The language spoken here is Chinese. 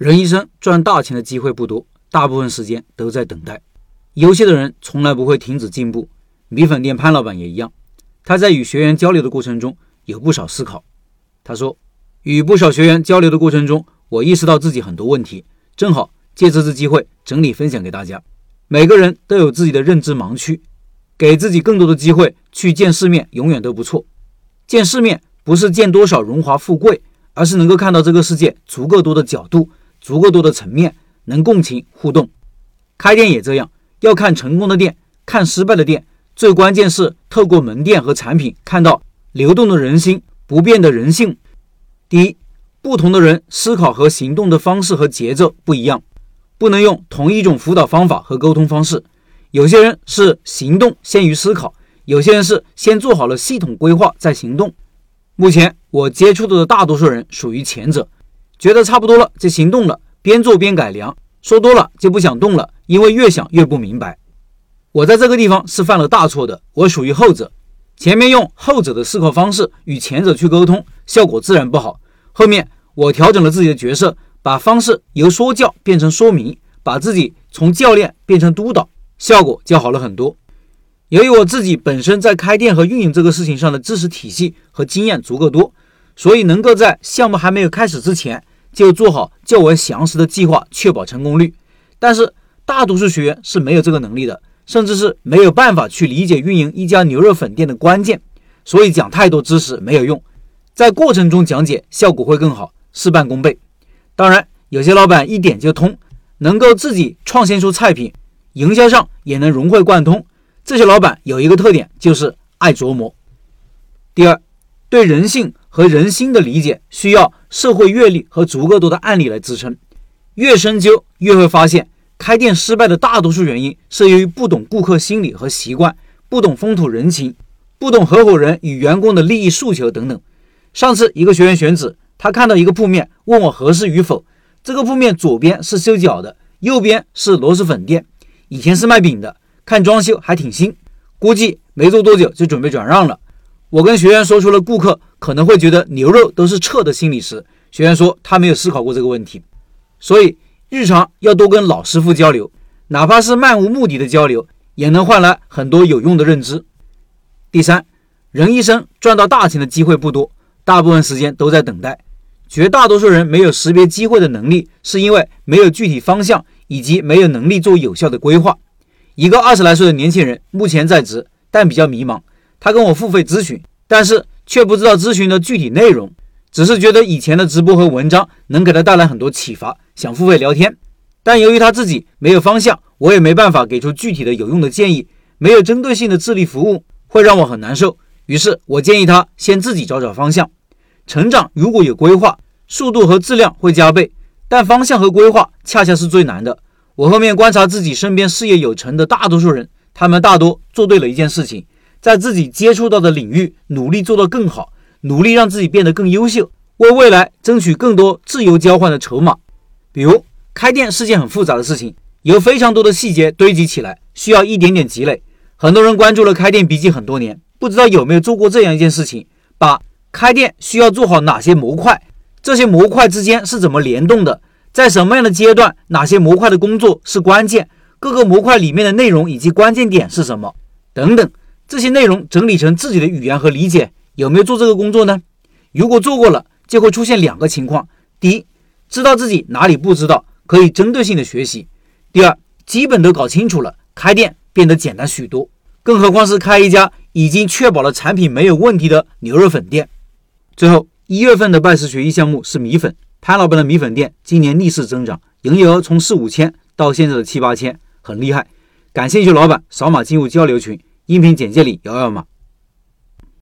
人一生赚大钱的机会不多，大部分时间都在等待。优秀的人从来不会停止进步。米粉店潘老板也一样，他在与学员交流的过程中有不少思考。他说，与不少学员交流的过程中，我意识到自己很多问题，正好借这次机会整理分享给大家。每个人都有自己的认知盲区，给自己更多的机会去见世面，永远都不错。见世面不是见多少荣华富贵，而是能够看到这个世界足够多的角度。足够多的层面能共情互动，开店也这样，要看成功的店，看失败的店，最关键是透过门店和产品看到流动的人心、不变的人性。第一，不同的人思考和行动的方式和节奏不一样，不能用同一种辅导方法和沟通方式。有些人是行动先于思考，有些人是先做好了系统规划再行动。目前我接触到的大多数人属于前者。觉得差不多了就行动了，边做边改良。说多了就不想动了，因为越想越不明白。我在这个地方是犯了大错的，我属于后者。前面用后者的思考方式与前者去沟通，效果自然不好。后面我调整了自己的角色，把方式由说教变成说明，把自己从教练变成督导，效果就好了很多。由于我自己本身在开店和运营这个事情上的知识体系和经验足够多，所以能够在项目还没有开始之前。就做好较为详实的计划，确保成功率。但是大多数学员是没有这个能力的，甚至是没有办法去理解运营一家牛肉粉店的关键。所以讲太多知识没有用，在过程中讲解效果会更好，事半功倍。当然，有些老板一点就通，能够自己创新出菜品，营销上也能融会贯通。这些老板有一个特点，就是爱琢磨。第二，对人性。和人心的理解需要社会阅历和足够多的案例来支撑。越深究，越会发现，开店失败的大多数原因是由于不懂顾客心理和习惯，不懂风土人情，不懂合伙人与员工的利益诉求等等。上次一个学员选址，他看到一个铺面，问我合适与否。这个铺面左边是修脚的，右边是螺蛳粉店，以前是卖饼的，看装修还挺新，估计没做多久就准备转让了。我跟学员说出了顾客可能会觉得牛肉都是臭的心理时，学员说他没有思考过这个问题，所以日常要多跟老师傅交流，哪怕是漫无目的的交流，也能换来很多有用的认知。第三，人一生赚到大钱的机会不多，大部分时间都在等待。绝大多数人没有识别机会的能力，是因为没有具体方向以及没有能力做有效的规划。一个二十来岁的年轻人目前在职，但比较迷茫。他跟我付费咨询，但是却不知道咨询的具体内容，只是觉得以前的直播和文章能给他带来很多启发，想付费聊天。但由于他自己没有方向，我也没办法给出具体的有用的建议，没有针对性的智力服务，会让我很难受。于是我建议他先自己找找方向。成长如果有规划，速度和质量会加倍，但方向和规划恰恰是最难的。我后面观察自己身边事业有成的大多数人，他们大多做对了一件事情。在自己接触到的领域努力做到更好，努力让自己变得更优秀，为未来争取更多自由交换的筹码。比如开店是件很复杂的事情，有非常多的细节堆积起来，需要一点点积累。很多人关注了开店笔记很多年，不知道有没有做过这样一件事情：把开店需要做好哪些模块，这些模块之间是怎么联动的，在什么样的阶段，哪些模块的工作是关键，各个模块里面的内容以及关键点是什么，等等。这些内容整理成自己的语言和理解，有没有做这个工作呢？如果做过了，就会出现两个情况：第一，知道自己哪里不知道，可以针对性的学习；第二，基本都搞清楚了，开店变得简单许多。更何况是开一家已经确保了产品没有问题的牛肉粉店。最后一月份的拜师学艺项目是米粉，潘老板的米粉店今年逆势增长，营业额从四五千到现在的七八千，很厉害。感兴趣老板扫码进入交流群。音频简介里摇摇码。